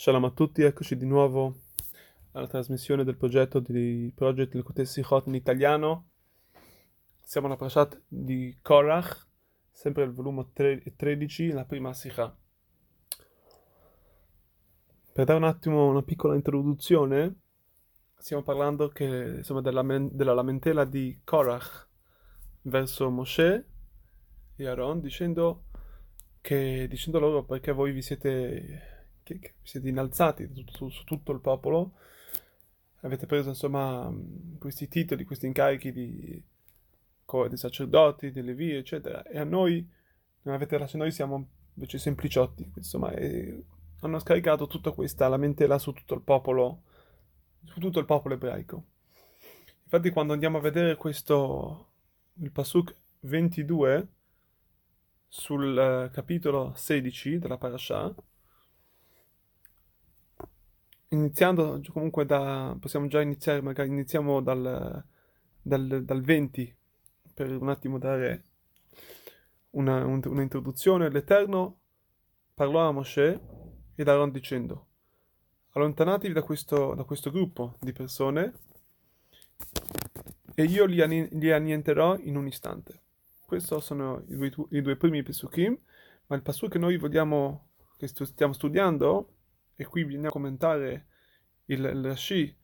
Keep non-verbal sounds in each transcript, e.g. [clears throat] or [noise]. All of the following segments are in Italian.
Shalom a tutti, eccoci di nuovo alla trasmissione del progetto di Project Likutei Sichot in italiano. Siamo alla Prashat di Korach, sempre il volume 13, la prima Sikha. Per dare un attimo una piccola introduzione, stiamo parlando che, insomma, della, della lamentela di Korach verso Moshe e Aaron, dicendo, che, dicendo loro perché voi vi siete che, che siete innalzati su, su, tutto il popolo, avete preso insomma questi titoli, questi incarichi di, di sacerdoti, di levi, eccetera, e a noi non avete lasciato, noi siamo invece sempliciotti, insomma, hanno scaricato tutta questa lamentela su tutto il popolo, su tutto il popolo ebraico. Infatti quando andiamo a vedere questo, il Pasuk 22, sul uh, capitolo 16 della Parashah, iniziando comunque da, possiamo già iniziare, magari iniziamo dal, dal, dal 20 per un attimo dare una, un, un'introduzione. L'Eterno parlò a Mosè ed Aaron dicendo allontanatevi da questo, da questo gruppo di persone e io li, li annienterò in un istante. Questi sono i due, i due primi Pesukim, ma il Pasuk che noi vogliamo, che stiamo studiando, e qui bisogna commentare il, il Rashi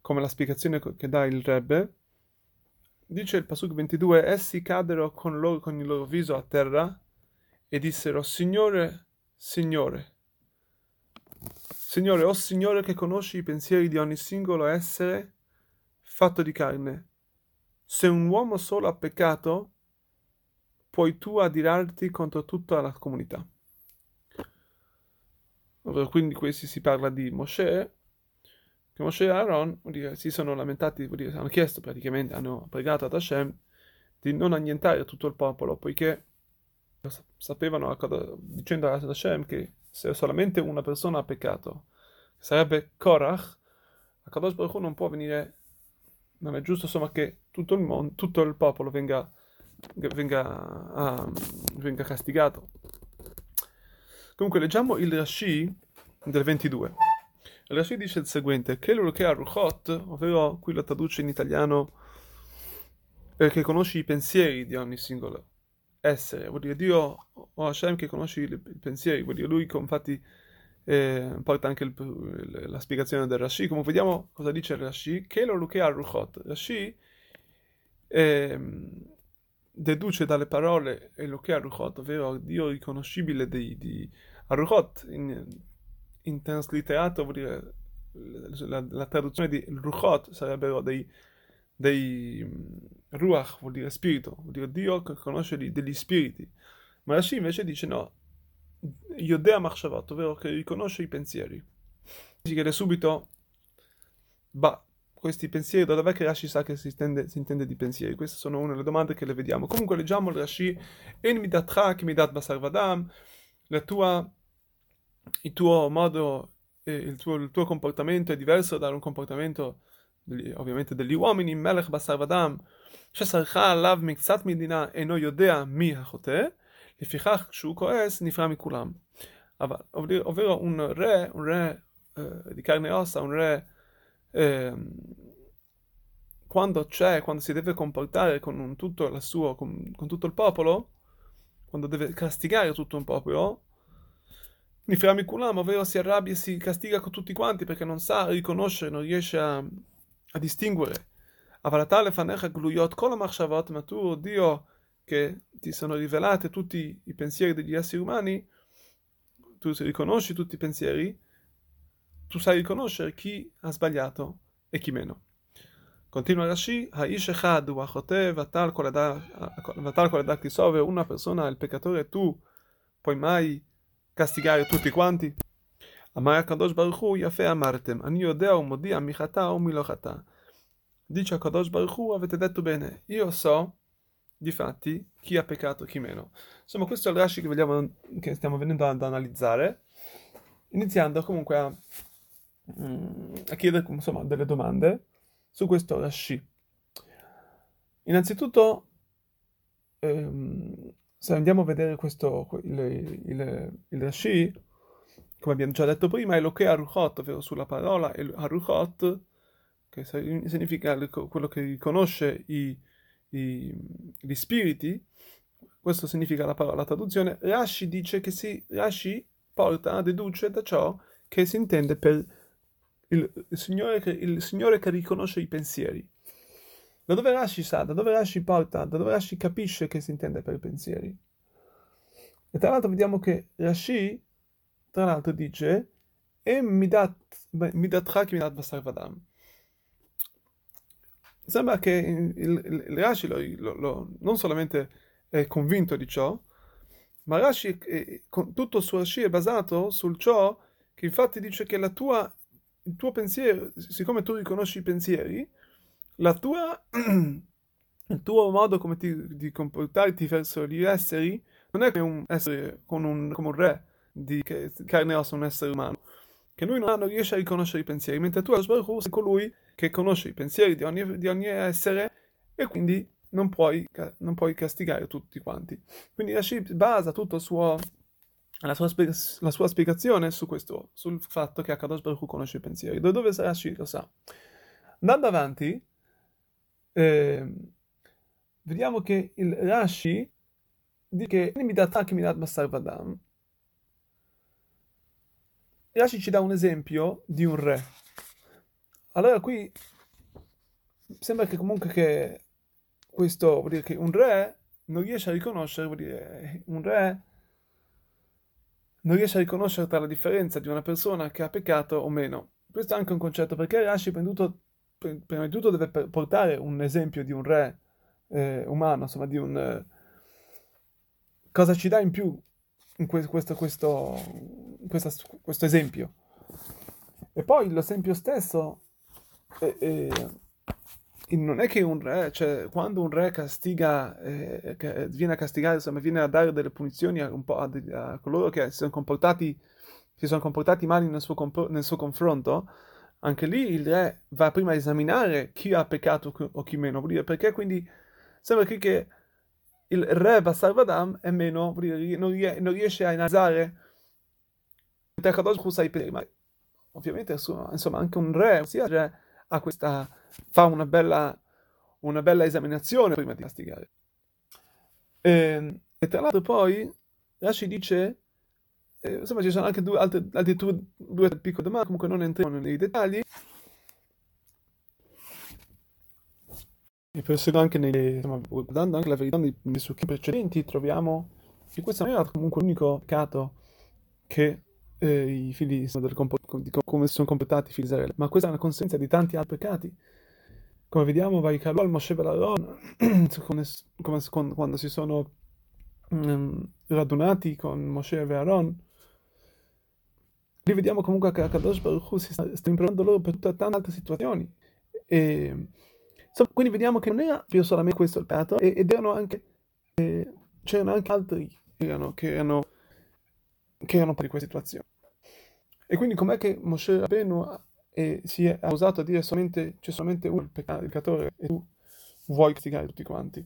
come la spiegazione che dà il Rebbe, dice il Pasuk 22, essi caddero con, loro, con il loro viso a terra e dissero, Signore, Signore, Signore, o oh Signore che conosci i pensieri di ogni singolo essere fatto di carne, se un uomo solo ha peccato, puoi tu adirarti contro tutta la comunità. Quindi qui si parla di Mosè, che Mosè e Aaron dire, si sono lamentati, dire, hanno chiesto praticamente, hanno pregato ad Hashem di non annientare tutto il popolo, poiché sapevano, dicendo ad Hashem che se solamente una persona ha peccato, sarebbe Korach, a Kadosh Baruch non può venire, non è giusto insomma che tutto il, mondo, tutto il popolo venga, venga, uh, venga castigato. Comunque leggiamo il Rashi del 22. Il Rashi dice il seguente, che che ha Ruchot, ovvero qui lo traduce in italiano, perché conosci i pensieri di ogni singolo essere, vuol dire Dio o Hashem che conosci i, pensieri, vuol dire lui infatti eh, porta anche il, la spiegazione del Rashi, come vediamo cosa dice il Rashi, che che ha Ruchot. Rashi eh, deduce dalle parole Eloke Aruchot, ovvero Dio riconoscibile di, di Aruchot, in, in transliterato vuol dire la, la traduzione di Ruchot sarebbero dei, dei Ruach, vuol dire spirito, vuol dire Dio che conosce degli spiriti. Ma Rashi invece dice no, Yodea Machshavot, ovvero che riconosce i pensieri. Si chiede subito, bah, questi pensieri, da dov'è che Rashi sa che si intende, si intende, di pensieri? Queste sono una delle domande che le vediamo. Comunque leggiamo il Rashi, En midatra che midat basar vadam, la tua, il tuo modo, eh, il, tuo, il, tuo, comportamento è diverso da un comportamento degli, ovviamente degli uomini, melech basar vadam, שסרחה עליו מקצת מדינה אינו יודע מי החוטא, לפיכך כשהוא כועס נפרע מכולם. אבל ovvero un re, un re eh, di carne e ossa, un re eh, quando c'è, quando si deve comportare con tutto, suo, con, con tutto il popolo, quando deve castigare tutto un popolo, Niframi Kulam, ovvero si arrabbia e si castiga con tutti quanti perché non sa riconoscere, non riesce a, a distinguere. Avalatale fanecha gluyot kol machshavot, ma tu, Dio, che ti sono rivelati tutti i pensieri degli esseri umani, tu riconosci tutti i pensieri, tu sai riconoscere chi ha sbagliato e chi meno. Continua Rashi, Haish Echad, Wachote, Vatal Koledak Risove, una persona, il peccatore, tu puoi mai castigare tutti quanti? Amar HaKadosh Baruch Hu, Yafe Amartem, Ani Yodea Umodia Michata Umilochata. Dice HaKadosh Baruch Hu, avete detto bene, io so, di fatti, chi ha peccato e chi meno. Insomma, questo è il Rashi che, vogliamo, che stiamo venendo ad analizzare, iniziando comunque a Mm, a chiedere insomma, delle domande su questo Rashi. Innanzitutto, ehm, se andiamo a vedere questo, il, il, il Rashi, come abbiamo già detto prima, è lo che Aruchot, ovvero sulla parola Aruchot, che significa quello che riconosce i, i, gli spiriti, questo significa la parola, la traduzione, Rashi dice che si, Rashi porta, deduce da ciò che si intende per il, il, signore, che, il Signore che riconosce i pensieri. Da dove Rashi sa, da dove Rashi porta, da dove Rashi capisce che si intende per pensieri. E tra l'altro vediamo che Rashi, tra l'altro, dice e midat, midat midat basar vadam. Sembra che il, il, il Rashi lo, lo, lo, non solamente è convinto di ciò, ma Rashi, è, tutto il suo Rashi è basato sul ciò che infatti dice che la tua, il tuo pensiero, siccome tu riconosci i pensieri, la tua, [clears throat] il tuo modo come ti, di comportarti verso gli esseri non è come un essere con un, come un re di carne e ossa, un essere umano, che lui non riesce a riconoscere i pensieri, mentre tu, Baruch sei colui che conosce i pensieri di ogni, di ogni essere e quindi non puoi, non puoi, castigare tutti quanti. Quindi Rashi basa tutto il suo, la, sua, la sua spiegazione su questo, sul fatto che Akadosh Baruch conosce i pensieri. Da dove Rashi lo sa? Andando avanti, eh, vediamo che il Rashi dice che Midat Midat Basar Vadam Rashi ci dà un esempio di un re. Allora qui sembra che comunque che questo vuol dire che un re non riesce a riconoscere, vuol dire un re non riesce a riconoscere tra la differenza di una persona che ha peccato o meno. Questo è anche un concetto perché Rashi prima di tutto deve portare un esempio di un re eh, umano, insomma di un... Eh, cosa ci dà in più in questo, questo, questo, questo, esempio. E poi l'esempio stesso è, non è che un re, cioè quando un re castiga, eh, viene a castigare, insomma, viene a dare delle punizioni a, a, a coloro che si sono comportati, si sono comportati male nel suo, nel suo confronto, anche lì il re va prima a esaminare chi ha peccato o chi meno, perché quindi sembra qui che il re Basar Vadam è meno, non, riesce a innalzare mentre Kadosh sai prima. Ovviamente, insomma, anche un re, sia re, ha questa, fa una bella, una bella esaminazione prima di castigare. E, ehm, e tra l'altro poi Rashi dice, eh, insomma ci sono anche due, altre, altre due, due piccole domande, comunque non entriamo nei dettagli. E persino anche nei, insomma, guardando anche la verità dei, dei succhi precedenti, troviamo che questo non era comunque l'unico peccato che eh, i figli del compor- di come sono comportati i figli di Israele, ma questa è una conseguenza di tanti altri peccati. Come vediamo, vai al Moshe Belaron, [clears throat] quando si sono um, radunati con Moshe e Aaron, lì vediamo comunque che Akadosh Baruch Hu si sta, sta impregnando loro per tante altre situazioni. E Insomma, quindi vediamo che non era più solamente questo il peccato, ed erano anche, eh, c'erano anche altri che erano, che erano, che erano per questa situazione. E quindi com'è che Moshe Rabbeinu si è usato a dire solamente, c'è solamente un peccatore e tu vuoi castigare tutti quanti?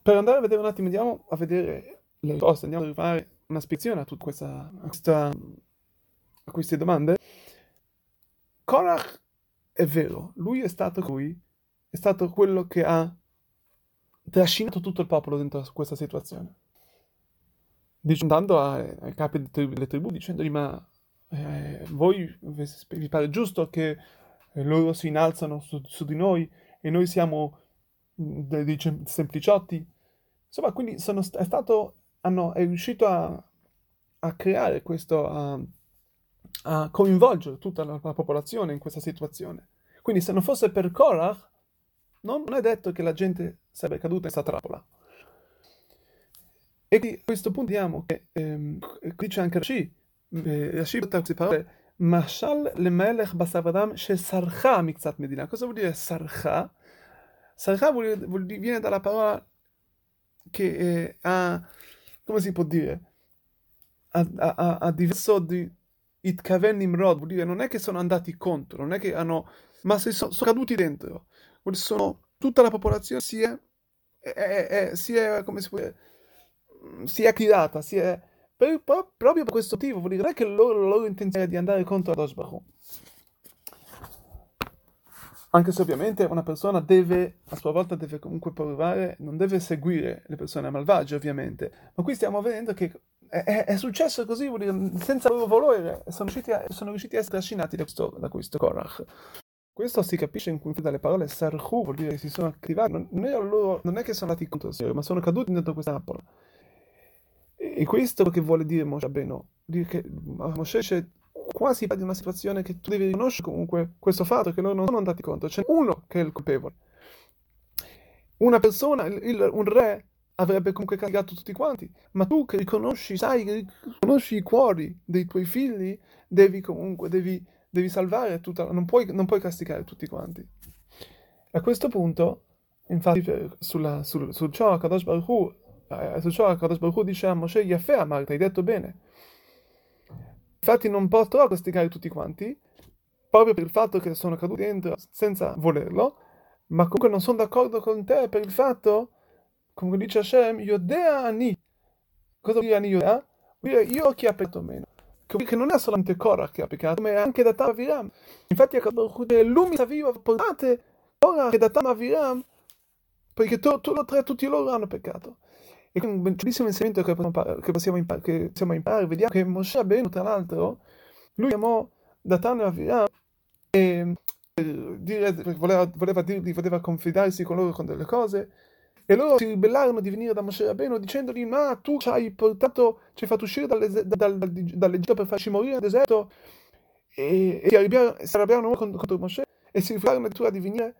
Per andare a vedere un attimo, andiamo a vedere le risposte, andiamo a fare una spiegazione a tutta questa, a, questa, a queste domande. Korach è vero, lui è stato lui, è stato quello che ha trascinato tutto il popolo dentro questa situazione. Dicendo ai capi delle tribù, dicendogli ma eh, voi vi pare giusto che eh, loro si innalzano su, su, di noi e noi siamo dei, dei sempliciotti? Insomma, quindi sono, è stato, hanno, è riuscito a, a creare questo, a, a coinvolgere tutta la, la, popolazione in questa situazione. Quindi se non fosse per Korach, non è detto che la gente sarebbe caduta in questa trappola. E a questo punto vediamo che ehm, dice anche Rashi, eh, Rashi porta queste parole, Mashal le melech basavadam she sarcha mikzat medina. Cosa vuol dire sarcha? Sarcha vuol, vuol, viene dalla parola che eh, ha, come si può dire, ha, ha, ha diverso di, Itkaven Nimrod, vuol dire non è che sono andati contro, non è che hanno, ma si sono, sono caduti dentro. Sono, tutta la popolazione si è, è, è, si è come si può dire, si è attivata, si è per, proprio per questo motivo, vuol dire che la loro intenzione è di andare contro Adosh Baruch anche se ovviamente una persona deve, a sua volta deve comunque provare, non deve seguire le persone malvagie ovviamente, ma qui stiamo vedendo che è, è, successo così, vuol dire, senza loro volere, sono riusciti a, sono riusciti a essere trascinati da questo, da questo Korach. Questo si capisce in cui dalle parole sarhu, vuol dire che si sono attivati, non, non, loro, non è che sono andati contro il Signore, ma sono caduti dentro questa trappola. E, questo che vuole dire Moshe Beno, che Moshe c'è quasi di una situazione che tu devi riconoscere comunque questo fatto che loro non sono andati contro, c'è uno che è il colpevole. Una persona, il, un re, avrebbe comunque castigato tutti quanti, ma tu che riconosci, sai, riconosci i cuori dei tuoi figli, devi comunque, devi, devi salvare tutta, non puoi, non puoi castigare tutti quanti. A questo punto, infatti, sulla, sul, sul ciò Kadosh Baruch eh, su ciò Kadosh Baruch Hu dice a Moshe, Yafeh Amar, hai detto bene. Infatti non potrò castigare tutti quanti, proprio per il fatto che sono caduti dentro senza volerlo, ma comunque non sono d'accordo con te per il fatto, come dice Hashem, Yodea Ani. Cosa vuol dire Ani Yodea? Io chi ha peccato meno. Che non è solamente Korah che ha peccato, ma è anche da Aviram. Infatti l'umi saviva portate Korah e Datam Aviram, perché tu, tu, tutti loro hanno peccato. E con un bellissimo insegnamento che possiamo, che possiamo, imparare, che possiamo imparare, vediamo che Moshe Rabbeinu, tra l'altro, lui chiamò Datan e Aviram e dire, voleva, voleva, dirgli, voleva confidarsi con loro con delle cose, e loro si ribellarono di venire da Moshe Rabbeinu dicendogli, ma tu ci hai portato, ci hai fatto uscire dall'Egitto per farci morire nel deserto, e, e si arrabbiarono contro, contro Moshe, e si rifiutarono addirittura di venire,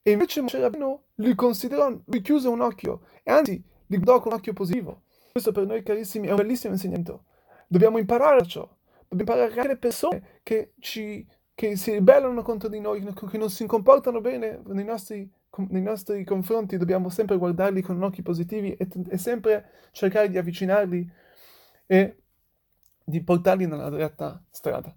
e invece Moshe Rabbeinu li considerò, lui chiuse un occhio, e anzi, guardò con un occhio positivo. Questo per noi carissimi è un bellissimo insegnamento. Dobbiamo imparare ciò. Dobbiamo imparare anche le persone che, ci, che si ribellano contro di noi, che non si comportano bene nei nostri, nei nostri confronti. Dobbiamo sempre guardarli con occhi positivi e, e sempre cercare di avvicinarli e di portarli nella retta strada.